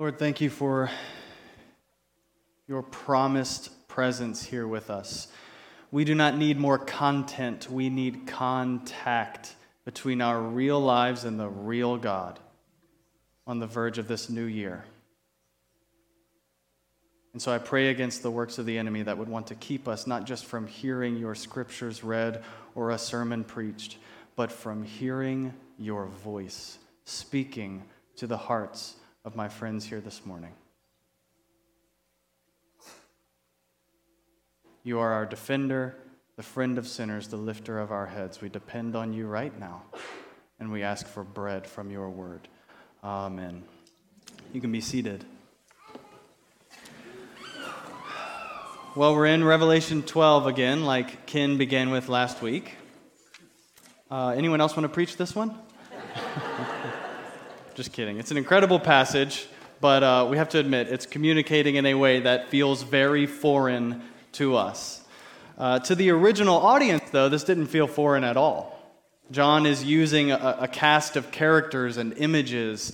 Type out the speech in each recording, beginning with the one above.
Lord, thank you for your promised presence here with us. We do not need more content, we need contact between our real lives and the real God on the verge of this new year. And so I pray against the works of the enemy that would want to keep us not just from hearing your scriptures read or a sermon preached, but from hearing your voice speaking to the hearts of my friends here this morning. You are our defender, the friend of sinners, the lifter of our heads. We depend on you right now, and we ask for bread from your word. Amen. You can be seated. Well, we're in Revelation 12 again, like Ken began with last week. Uh, anyone else want to preach this one? Just kidding. It's an incredible passage, but uh, we have to admit it's communicating in a way that feels very foreign to us. Uh, to the original audience, though, this didn't feel foreign at all. John is using a, a cast of characters and images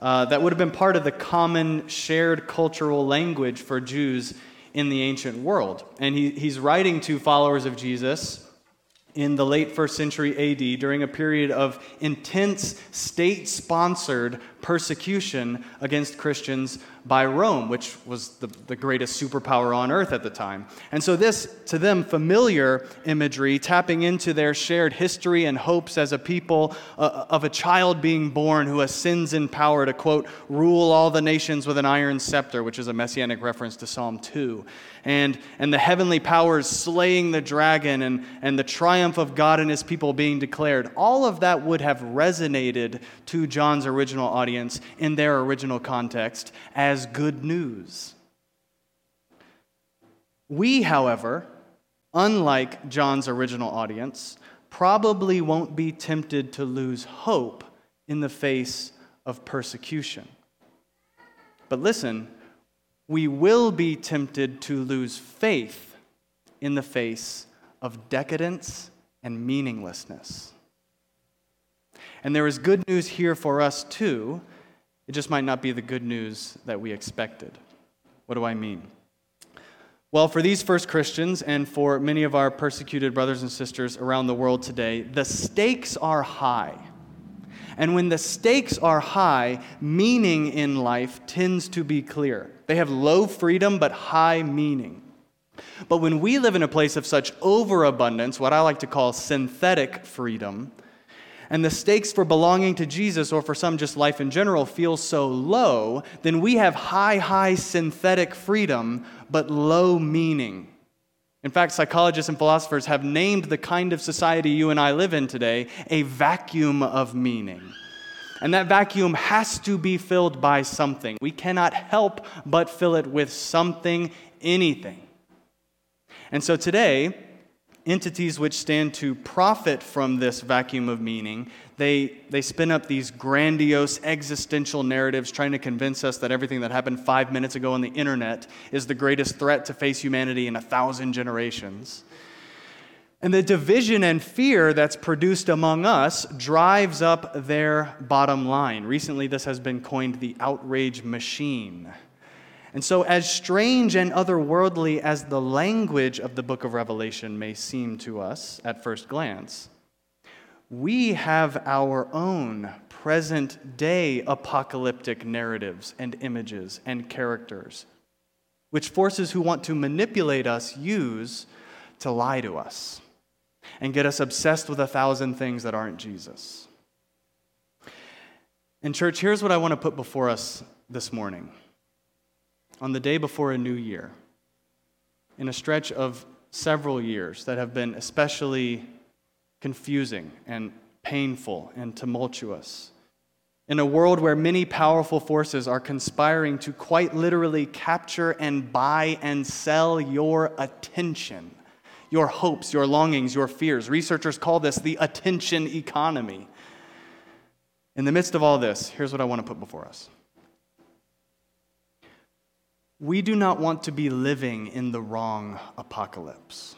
uh, that would have been part of the common shared cultural language for Jews in the ancient world. And he, he's writing to followers of Jesus in the late first century AD during a period of intense state sponsored persecution against Christians by Rome, which was the, the greatest superpower on earth at the time. And so, this, to them, familiar imagery, tapping into their shared history and hopes as a people uh, of a child being born who ascends in power to, quote, rule all the nations with an iron scepter, which is a messianic reference to Psalm 2. And, and the heavenly powers slaying the dragon and, and the triumph of God and his people being declared. All of that would have resonated to John's original audience in their original context as good news. We, however, unlike John's original audience, probably won't be tempted to lose hope in the face of persecution. But listen, we will be tempted to lose faith in the face of decadence and meaninglessness. And there is good news here for us, too, it just might not be the good news that we expected. What do I mean? Well, for these first Christians and for many of our persecuted brothers and sisters around the world today, the stakes are high. And when the stakes are high, meaning in life tends to be clear. They have low freedom but high meaning. But when we live in a place of such overabundance, what I like to call synthetic freedom, and the stakes for belonging to Jesus, or for some just life in general, feel so low, then we have high, high synthetic freedom, but low meaning. In fact, psychologists and philosophers have named the kind of society you and I live in today a vacuum of meaning. And that vacuum has to be filled by something. We cannot help but fill it with something, anything. And so today, entities which stand to profit from this vacuum of meaning, they, they spin up these grandiose existential narratives trying to convince us that everything that happened five minutes ago on the internet is the greatest threat to face humanity in a thousand generations. And the division and fear that's produced among us drives up their bottom line. Recently, this has been coined the outrage machine. And so, as strange and otherworldly as the language of the book of Revelation may seem to us at first glance, we have our own present day apocalyptic narratives and images and characters, which forces who want to manipulate us use to lie to us and get us obsessed with a thousand things that aren't Jesus. And, church, here's what I want to put before us this morning on the day before a new year, in a stretch of several years that have been especially confusing and painful and tumultuous. In a world where many powerful forces are conspiring to quite literally capture and buy and sell your attention, your hopes, your longings, your fears. Researchers call this the attention economy. In the midst of all this, here's what I want to put before us we do not want to be living in the wrong apocalypse.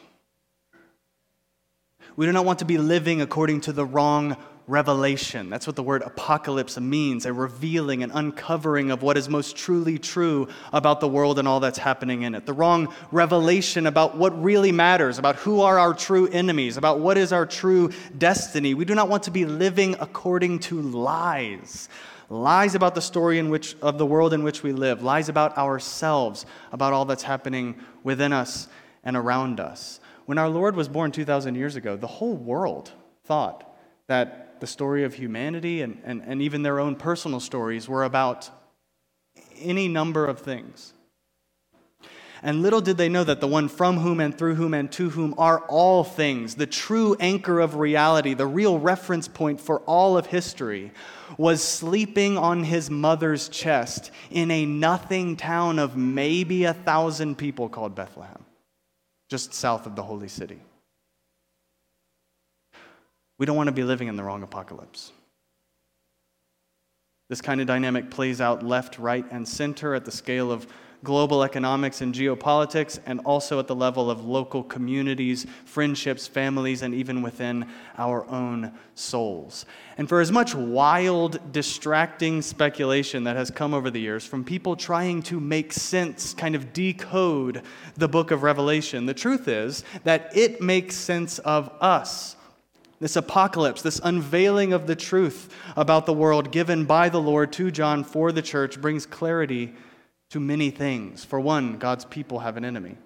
We do not want to be living according to the wrong revelation. That's what the word apocalypse means a revealing, an uncovering of what is most truly true about the world and all that's happening in it. The wrong revelation about what really matters, about who are our true enemies, about what is our true destiny. We do not want to be living according to lies. Lies about the story in which, of the world in which we live, lies about ourselves, about all that's happening within us and around us. When our Lord was born 2,000 years ago, the whole world thought that the story of humanity and, and, and even their own personal stories were about any number of things. And little did they know that the one from whom and through whom and to whom are all things, the true anchor of reality, the real reference point for all of history, was sleeping on his mother's chest in a nothing town of maybe a thousand people called Bethlehem, just south of the holy city. We don't want to be living in the wrong apocalypse. This kind of dynamic plays out left, right, and center at the scale of global economics and geopolitics, and also at the level of local communities, friendships, families, and even within our own souls. And for as much wild, distracting speculation that has come over the years from people trying to make sense, kind of decode the book of Revelation, the truth is that it makes sense of us this apocalypse, this unveiling of the truth about the world given by the Lord to John for the church brings clarity to many things. For one, God's people have an enemy.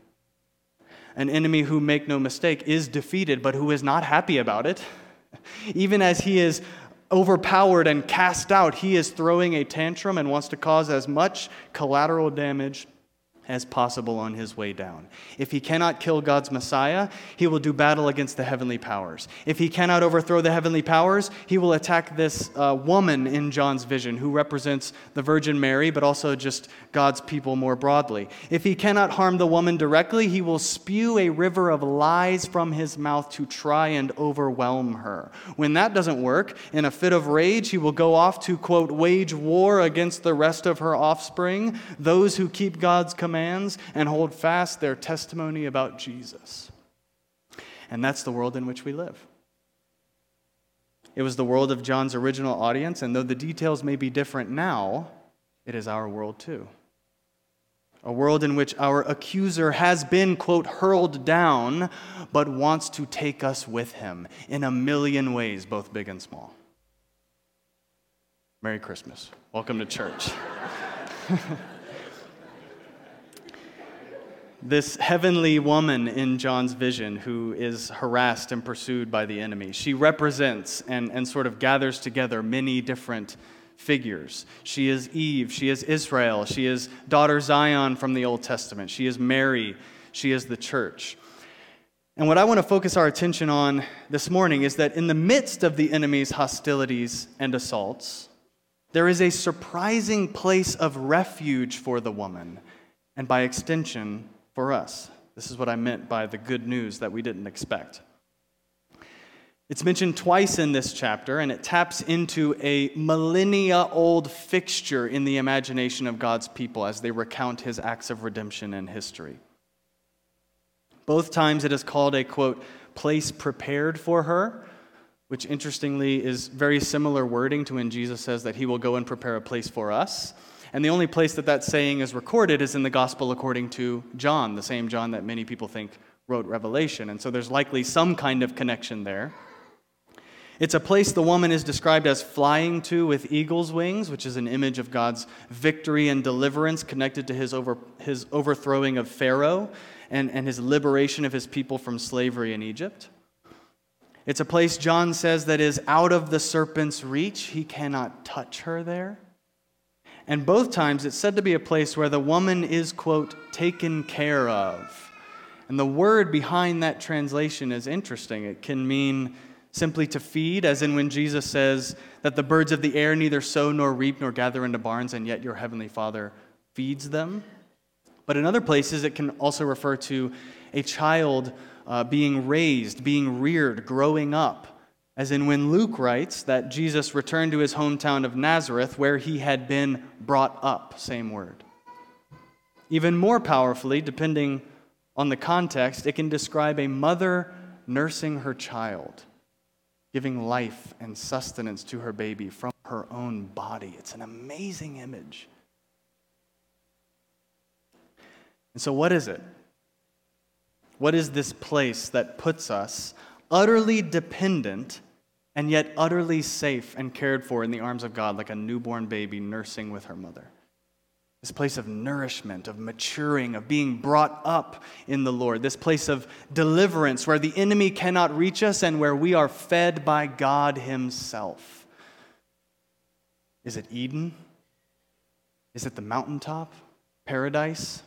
An enemy who, make no mistake, is defeated, but who is not happy about it. Even as he is overpowered and cast out, he is throwing a tantrum and wants to cause as much collateral damage as possible on his way down. If he cannot kill God's Messiah, he will do battle against the heavenly powers. If he cannot overthrow the heavenly powers, he will attack this uh, woman in John's vision who represents the Virgin Mary, but also just God's people more broadly. If he cannot harm the woman directly, he will spew a river of lies from his mouth to try and overwhelm her. When that doesn't work, in a fit of rage, he will go off to, quote, wage war against the rest of her offspring, those who keep God's commandments commands and hold fast their testimony about Jesus. And that's the world in which we live. It was the world of John's original audience, and though the details may be different now, it is our world too. A world in which our accuser has been, quote, hurled down, but wants to take us with him in a million ways, both big and small. Merry Christmas. Welcome to church. this heavenly woman in John's vision who is harassed and pursued by the enemy. She represents and, and sort of gathers together many different figures. She is Eve, she is Israel, she is daughter Zion from the Old Testament, she is Mary, she is the church. And what I want to focus our attention on this morning is that in the midst of the enemy's hostilities and assaults, there is a surprising place of refuge for the woman, and by extension, for us. This is what I meant by the good news that we didn't expect. It's mentioned twice in this chapter, and it taps into a millennia old fixture in the imagination of God's people as they recount his acts of redemption in history. Both times it is called a quote, place prepared for her, which interestingly is very similar wording to when Jesus says that he will go and prepare a place for us. And the only place that that saying is recorded is in the gospel according to John, the same John that many people think wrote Revelation. And so there's likely some kind of connection there. It's a place the woman is described as flying to with eagle's wings, which is an image of God's victory and deliverance connected to his, over, his overthrowing of Pharaoh and, and his liberation of his people from slavery in Egypt. It's a place, John says, that is out of the serpent's reach. He cannot touch her there. And both times it's said to be a place where the woman is, quote, taken care of. And the word behind that translation is interesting. It can mean simply to feed, as in when Jesus says that the birds of the air neither sow nor reap nor gather into barns, and yet your heavenly Father feeds them. But in other places, it can also refer to a child uh, being raised, being reared, growing up as in when Luke writes that Jesus returned to his hometown of Nazareth where he had been brought up, same word. Even more powerfully, depending on the context, it can describe a mother nursing her child, giving life and sustenance to her baby from her own body. It's an amazing image. And so, what is it? What is this place that puts us utterly dependent and yet utterly safe and cared for in the arms of God, like a newborn baby nursing with her mother? This place of nourishment, of maturing, of being brought up in the Lord. This place of deliverance where the enemy cannot reach us and where we are fed by God Himself. Is it Eden? Is it the mountaintop? Paradise?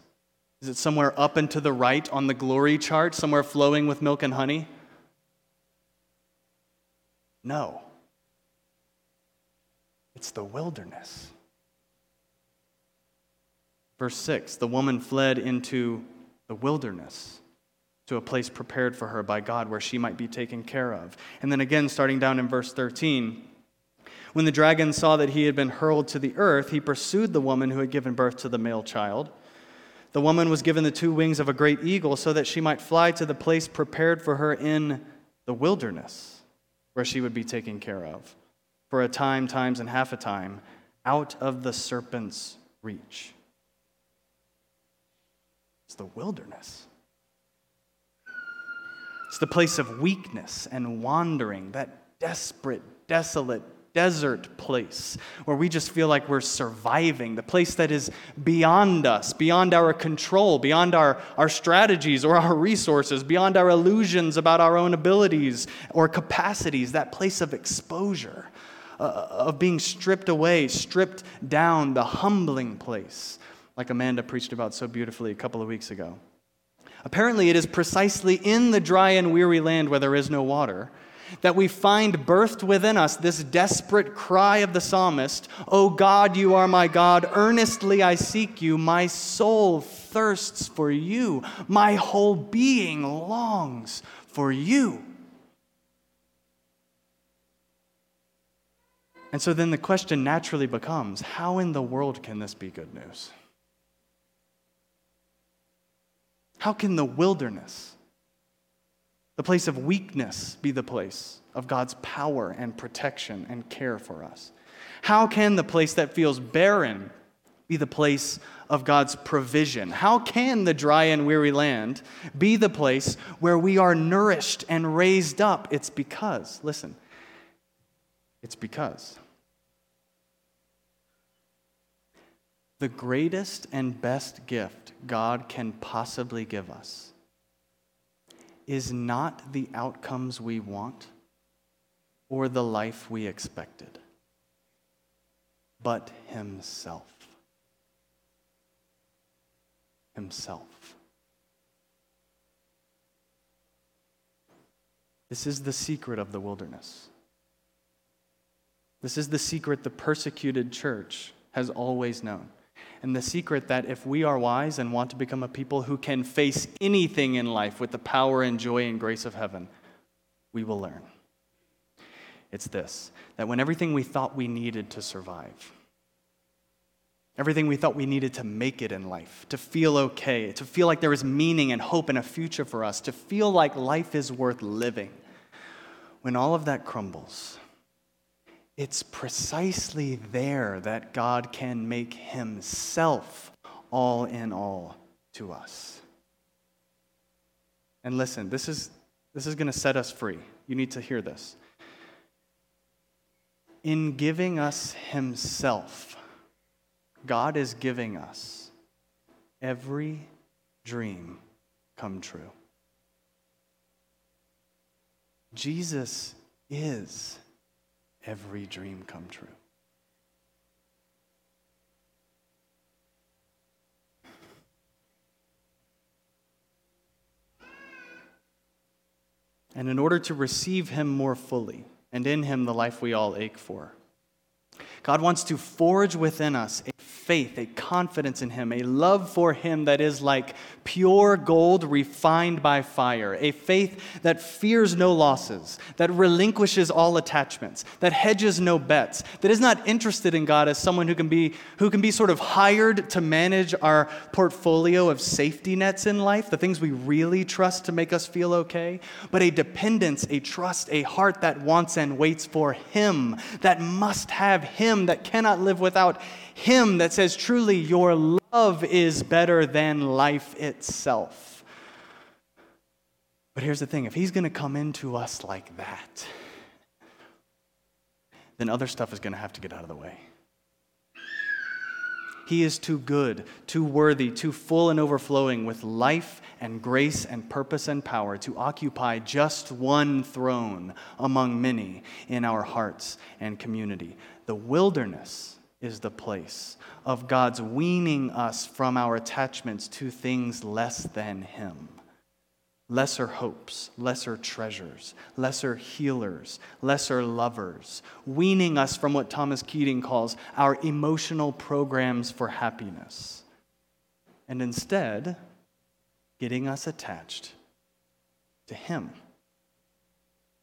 Is it somewhere up and to the right on the glory chart, somewhere flowing with milk and honey? No. It's the wilderness. Verse 6 The woman fled into the wilderness to a place prepared for her by God where she might be taken care of. And then again, starting down in verse 13, when the dragon saw that he had been hurled to the earth, he pursued the woman who had given birth to the male child. The woman was given the two wings of a great eagle so that she might fly to the place prepared for her in the wilderness, where she would be taken care of for a time, times, and half a time, out of the serpent's reach. It's the wilderness. It's the place of weakness and wandering, that desperate, desolate desert place where we just feel like we're surviving, the place that is beyond us, beyond our control, beyond our, our strategies or our resources, beyond our illusions about our own abilities or capacities, that place of exposure, uh, of being stripped away, stripped down, the humbling place, like Amanda preached about so beautifully a couple of weeks ago. Apparently, it is precisely in the dry and weary land where there is no water that we find birthed within us this desperate cry of the psalmist O God, you are my God, earnestly I seek you, my soul thirsts for you, my whole being longs for you. And so then the question naturally becomes how in the world can this be good news? How can the wilderness, the place of weakness be the place of God's power and protection and care for us? How can the place that feels barren be the place of God's provision? How can the dry and weary land be the place where we are nourished and raised up? It's because, listen, it's because the greatest and best gift God can possibly give us is not the outcomes we want or the life we expected, but Himself. Himself. This is the secret of the wilderness. This is the secret the persecuted church has always known and the secret that if we are wise and want to become a people who can face anything in life with the power and joy and grace of heaven, we will learn. It's this that when everything we thought we needed to survive, everything we thought we needed to make it in life, to feel okay, to feel like there is meaning and hope and a future for us, to feel like life is worth living, when all of that crumbles, it's precisely there that God can make himself all in all to us. And listen, this is, this is going to set us free. You need to hear this. In giving us himself, God is giving us every dream come true. Jesus is every dream come true. And in order to receive Him more fully, and in Him the life we all ache for, God wants to forge within us a faith, a confidence in Him, a love for Him that is like pure gold refined by fire, a faith that fears no losses, that relinquishes all attachments, that hedges no bets, that is not interested in God as someone who can be, who can be sort of hired to manage our portfolio of safety nets in life, the things we really trust to make us feel okay, but a dependence, a trust, a heart that wants and waits for Him, that must have Him, that cannot live without Him, that says, truly, your love is better than life itself. But here's the thing if He's going to come into us like that, then other stuff is going to have to get out of the way. He is too good, too worthy, too full and overflowing with life and grace and purpose and power to occupy just one throne among many in our hearts and community. The wilderness is the place of God's weaning us from our attachments to things less than Him lesser hopes, lesser treasures, lesser healers, lesser lovers, weaning us from what Thomas Keating calls our emotional programs for happiness, and instead getting us attached to Him,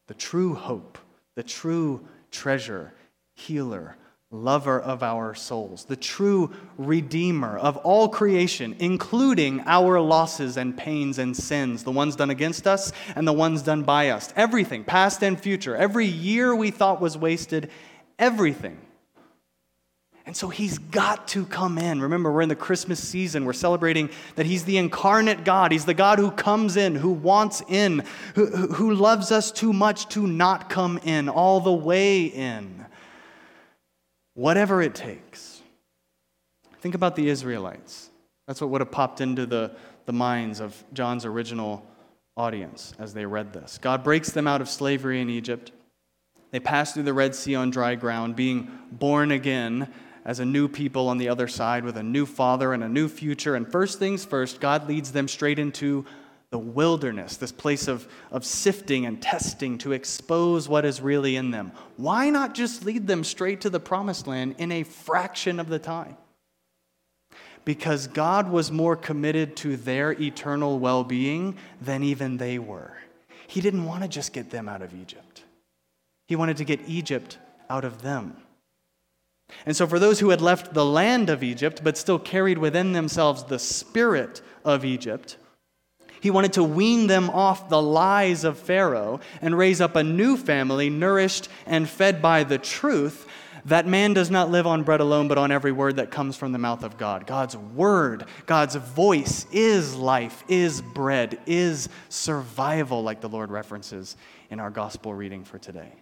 the true hope, the true treasure, healer, lover of our souls, the true redeemer of all creation, including our losses and pains and sins, the ones done against us and the ones done by us. Everything, past and future, every year we thought was wasted, everything. And so he's got to come in. Remember, we're in the Christmas season. We're celebrating that he's the incarnate God. He's the God who comes in, who wants in, who, who loves us too much to not come in, all the way in whatever it takes. Think about the Israelites. That's what would have popped into the, the minds of John's original audience as they read this. God breaks them out of slavery in Egypt. They pass through the Red Sea on dry ground, being born again as a new people on the other side with a new father and a new future. And first things first, God leads them straight into the wilderness, this place of, of sifting and testing to expose what is really in them. Why not just lead them straight to the promised land in a fraction of the time? Because God was more committed to their eternal well being than even they were. He didn't want to just get them out of Egypt, He wanted to get Egypt out of them. And so, for those who had left the land of Egypt but still carried within themselves the spirit of Egypt, he wanted to wean them off the lies of Pharaoh and raise up a new family nourished and fed by the truth that man does not live on bread alone, but on every word that comes from the mouth of God. God's word, God's voice is life, is bread, is survival, like the Lord references in our gospel reading for today.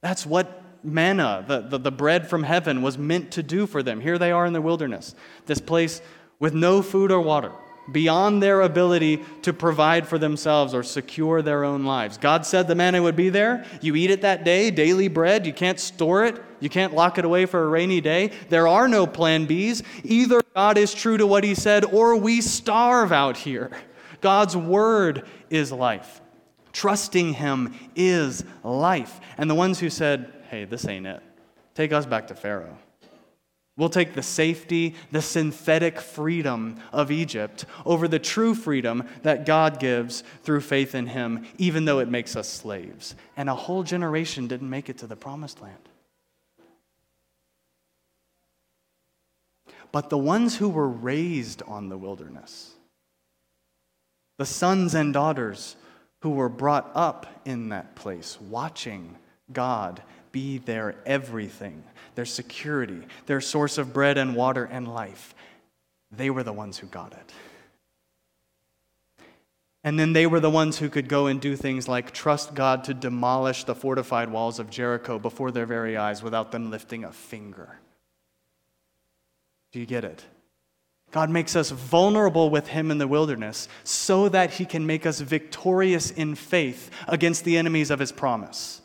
That's what manna, the, the, the, bread from heaven, was meant to do for them. Here they are in the wilderness, this place with no food or water beyond their ability to provide for themselves or secure their own lives. God said the manna would be there. You eat it that day, daily bread. You can't store it, you can't lock it away for a rainy day. There are no plan Bs. Either God is true to what he said or we starve out here. God's word is life. Trusting him is life. And the ones who said, hey, this ain't it, take us back to Pharaoh. We'll take the safety, the synthetic freedom of Egypt over the true freedom that God gives through faith in Him, even though it makes us slaves. And a whole generation didn't make it to the promised land. But the ones who were raised on the wilderness, the sons and daughters who were brought up in that place, watching God be their everything, their security, their source of bread and water and life. They were the ones who got it. And then they were the ones who could go and do things like trust God to demolish the fortified walls of Jericho before their very eyes without them lifting a finger. Do you get it? God makes us vulnerable with Him in the wilderness so that He can make us victorious in faith against the enemies of His promise.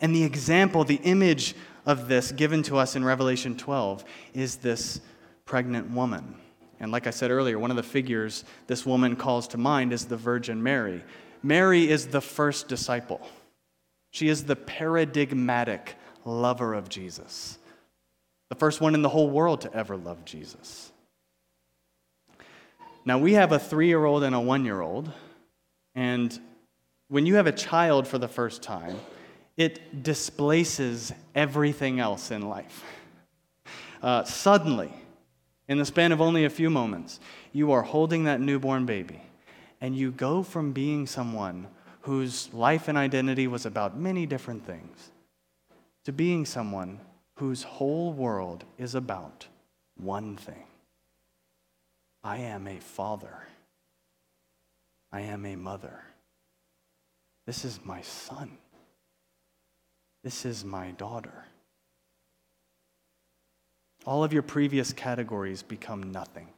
And the example, the image of this given to us in Revelation 12 is this pregnant woman. And like I said earlier, one of the figures this woman calls to mind is the Virgin Mary. Mary is the first disciple, she is the paradigmatic lover of Jesus. the first one in the whole world to ever love Jesus. Now, we have a three year old and a one year old, and when you have a child for the first time, it displaces everything else in life. Uh, suddenly, in the span of only a few moments, you are holding that newborn baby, and you go from being someone whose life and identity was about many different things to being someone whose whole world is about one thing I am a father, I am a mother. This is my son. This is my daughter. All of your previous categories become nothing.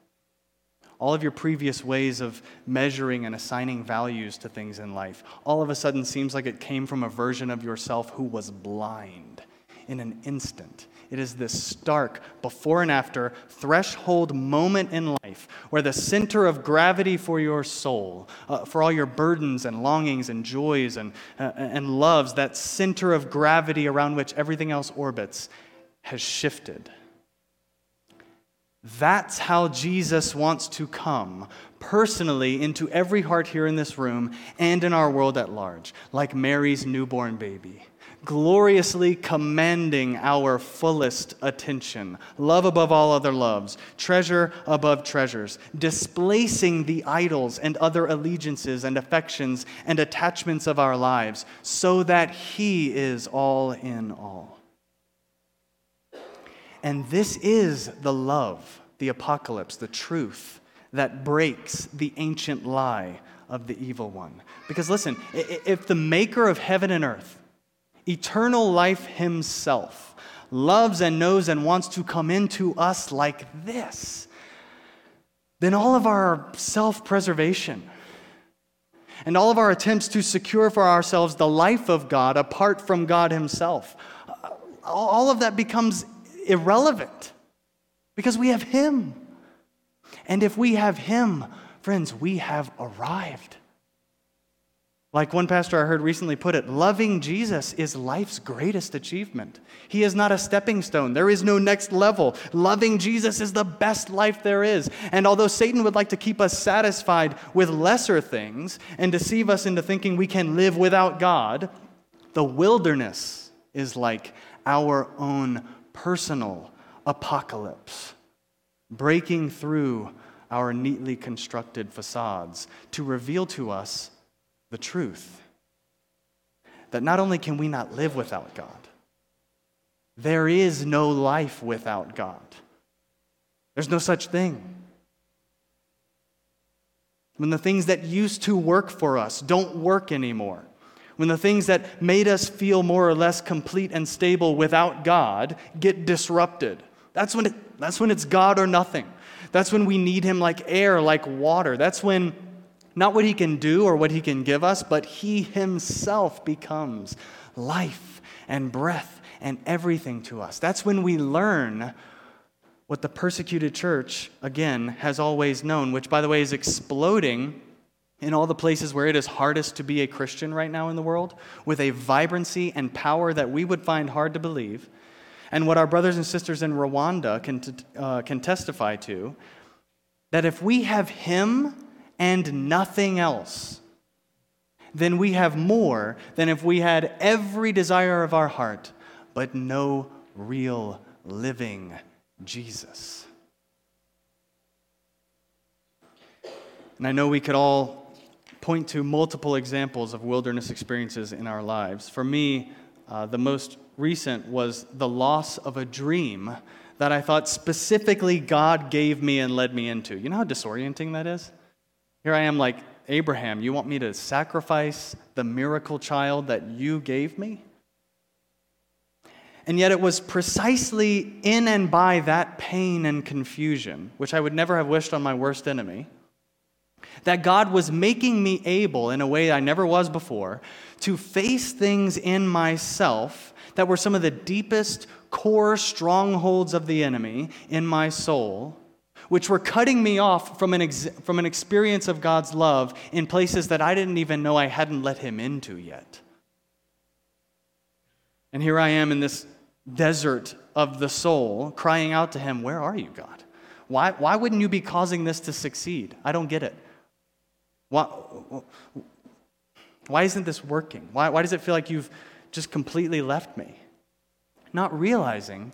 All of your previous ways of measuring and assigning values to things in life all of a sudden seems like it came from a version of yourself who was blind in an instant. It is this stark before and after threshold moment in life where the center of gravity for your soul, uh, for all your burdens and longings and joys and, uh, and loves, that center of gravity around which everything else orbits, has shifted. That's how Jesus wants to come personally into every heart here in this room and in our world at large, like Mary's newborn baby. Gloriously commanding our fullest attention, love above all other loves, treasure above treasures, displacing the idols and other allegiances and affections and attachments of our lives, so that He is all in all. And this is the love, the apocalypse, the truth that breaks the ancient lie of the evil one. Because listen, if the maker of heaven and earth, eternal life himself, loves and knows and wants to come into us like this, then all of our self preservation and all of our attempts to secure for ourselves the life of God apart from God Himself, all of that becomes irrelevant because we have Him. And if we have Him, friends, we have arrived. Like one pastor I heard recently put it, loving Jesus is life's greatest achievement. He is not a stepping stone. There is no next level. Loving Jesus is the best life there is. And although Satan would like to keep us satisfied with lesser things and deceive us into thinking we can live without God, the wilderness is like our own personal apocalypse, breaking through our neatly constructed facades to reveal to us the truth that not only can we not live without God, there is no life without God. There's no such thing. When the things that used to work for us don't work anymore, when the things that made us feel more or less complete and stable without God get disrupted. That's when, it, that's when it's God or nothing. That's when we need Him like air, like water. That's when not what He can do or what He can give us, but He Himself becomes life and breath and everything to us. That's when we learn what the persecuted church, again, has always known, which, by the way, is exploding in all the places where it is hardest to be a Christian right now in the world, with a vibrancy and power that we would find hard to believe, and what our brothers and sisters in Rwanda can, uh, can testify to, that if we have Him and nothing else, then we have more than if we had every desire of our heart, but no real living Jesus. And I know we could all point to multiple examples of wilderness experiences in our lives. For me, uh, the most recent was the loss of a dream that I thought specifically God gave me and led me into. You know how disorienting that is? Here I am, like, Abraham, you want me to sacrifice the miracle child that you gave me? And yet, it was precisely in and by that pain and confusion, which I would never have wished on my worst enemy, that God was making me able, in a way I never was before, to face things in myself that were some of the deepest core strongholds of the enemy in my soul, which were cutting me off from an, ex- from an experience of God's love in places that I didn't even know I hadn't let Him into yet. And here I am in this desert of the soul, crying out to him, Where are you, God? Why, why wouldn't you be causing this to succeed? I don't get it. Why, why isn't this working? Why, why does it feel like you've just completely left me? Not realizing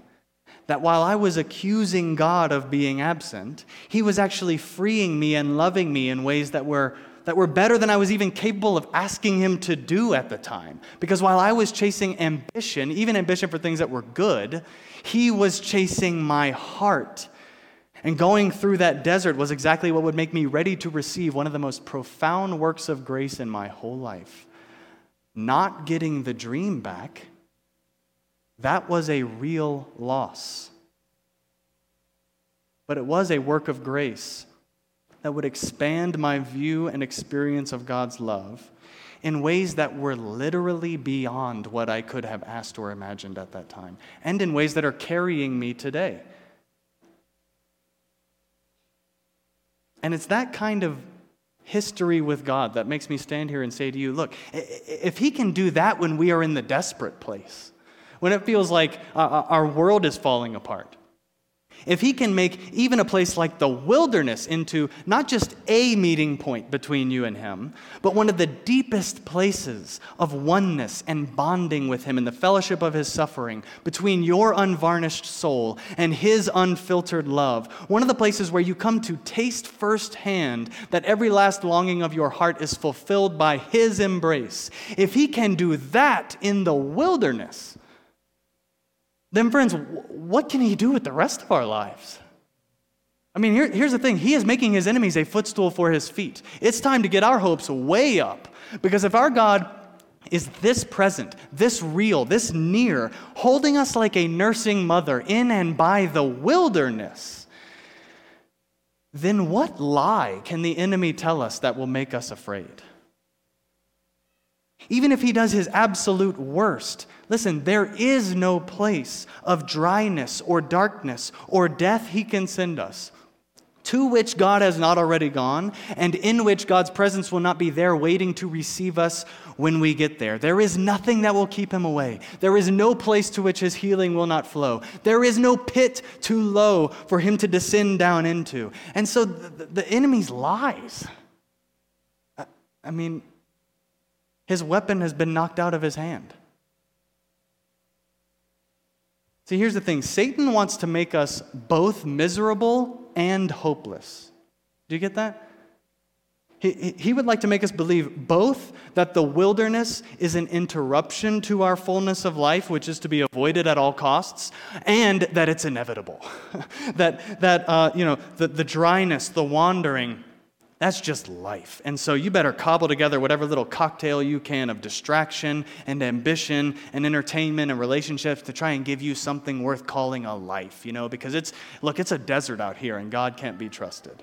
that while I was accusing God of being absent, He was actually freeing me and loving me in ways that were, that were better than I was even capable of asking Him to do at the time. Because while I was chasing ambition, even ambition for things that were good, He was chasing my heart and going through that desert was exactly what would make me ready to receive one of the most profound works of grace in my whole life. Not getting the dream back, that was a real loss. But it was a work of grace that would expand my view and experience of God's love in ways that were literally beyond what I could have asked or imagined at that time, and in ways that are carrying me today. And it's that kind of history with God that makes me stand here and say to you, look, if He can do that when we are in the desperate place, when it feels like uh, uh, our world is falling apart, if he can make even a place like the wilderness into not just a meeting point between you and him, but one of the deepest places of oneness and bonding with him in the fellowship of his suffering, between your unvarnished soul and his unfiltered love, one of the places where you come to taste firsthand that every last longing of your heart is fulfilled by his embrace, if he can do that in the wilderness, then, friends, what can he do with the rest of our lives? I mean, here, here's the thing He is making his enemies a footstool for his feet. It's time to get our hopes way up. Because if our God is this present, this real, this near, holding us like a nursing mother in and by the wilderness, then what lie can the enemy tell us that will make us afraid? Even if he does his absolute worst, listen, there is no place of dryness or darkness or death he can send us to which God has not already gone, and in which God's presence will not be there waiting to receive us when we get there. There is nothing that will keep him away. There is no place to which his healing will not flow. There is no pit too low for him to descend down into. And so the, the enemy's lies. I, I mean, his weapon has been knocked out of his hand. See, here's the thing Satan wants to make us both miserable and hopeless. Do you get that? He, he would like to make us believe both that the wilderness is an interruption to our fullness of life, which is to be avoided at all costs, and that it's inevitable. that that uh, you know, the, the dryness, the wandering, that's just life. And so you better cobble together whatever little cocktail you can of distraction and ambition and entertainment and relationships to try and give you something worth calling a life, you know, because it's, look, it's a desert out here and God can't be trusted.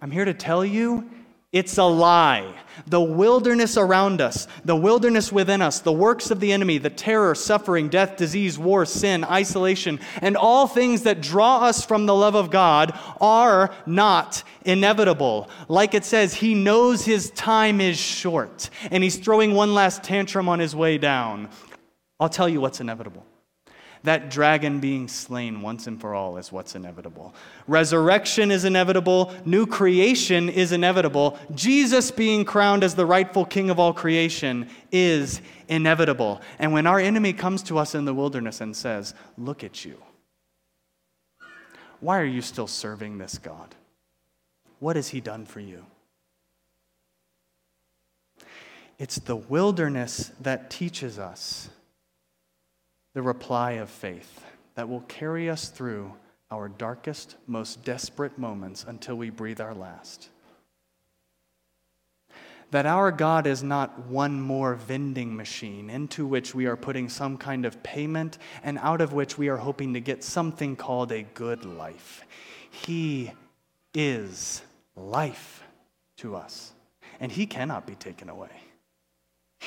I'm here to tell you it's a lie. The wilderness around us, the wilderness within us, the works of the enemy, the terror, suffering, death, disease, war, sin, isolation, and all things that draw us from the love of God are not inevitable. Like it says, he knows his time is short, and he's throwing one last tantrum on his way down. I'll tell you what's inevitable that dragon being slain once and for all is what's inevitable. Resurrection is inevitable. New creation is inevitable. Jesus being crowned as the rightful king of all creation is inevitable. And when our enemy comes to us in the wilderness and says, Look at you, why are you still serving this God? What has he done for you? It's the wilderness that teaches us the reply of faith that will carry us through our darkest, most desperate moments until we breathe our last. That our God is not one more vending machine into which we are putting some kind of payment and out of which we are hoping to get something called a good life. He is life to us, and He cannot be taken away.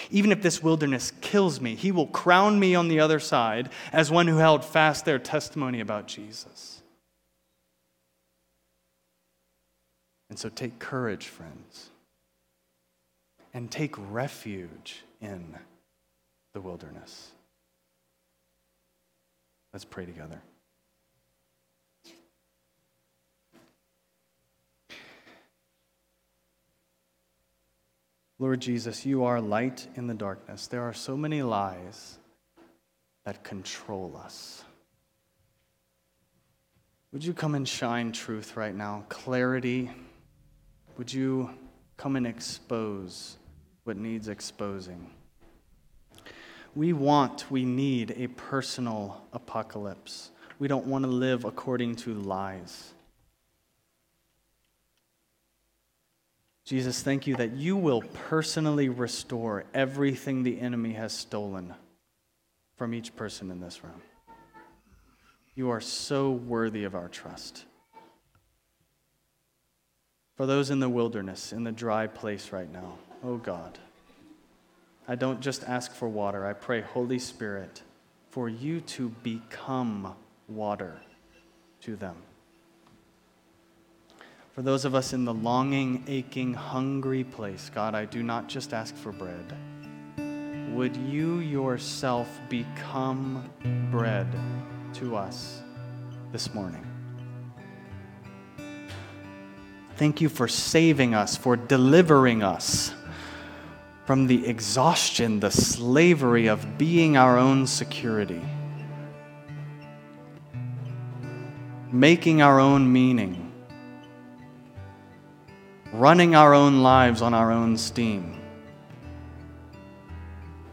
Even if this wilderness kills me, he will crown me on the other side as one who held fast their testimony about Jesus. And so take courage, friends, and take refuge in the wilderness. Let's pray together. Lord Jesus, you are light in the darkness. There are so many lies that control us. Would you come and shine truth right now? Clarity. Would you come and expose what needs exposing? We want, we need a personal apocalypse. We don't want to live according to lies. Jesus, thank you that you will personally restore everything the enemy has stolen from each person in this room. You are so worthy of our trust. For those in the wilderness, in the dry place right now, oh God, I don't just ask for water. I pray, Holy Spirit, for you to become water to them. For those of us in the longing, aching, hungry place, God, I do not just ask for bread. Would you yourself become bread to us this morning? Thank you for saving us, for delivering us from the exhaustion, the slavery of being our own security, making our own meaning, running our own lives on our own steam.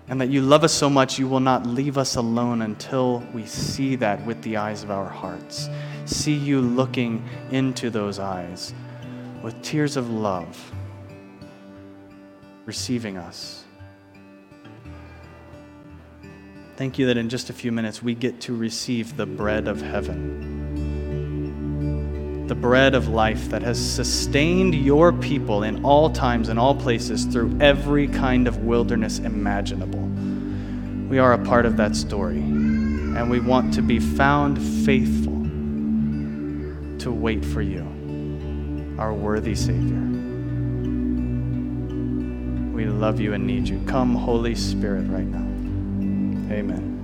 And that you love us so much, you will not leave us alone until we see that with the eyes of our hearts. See you looking into those eyes with tears of love receiving us. Thank you that in just a few minutes we get to receive the bread of heaven, the bread of life that has sustained your people in all times and all places through every kind of wilderness imaginable. We are a part of that story, and we want to be found faithful to wait for you, our worthy Savior. We love you and need you. Come, Holy Spirit, right now. Amen.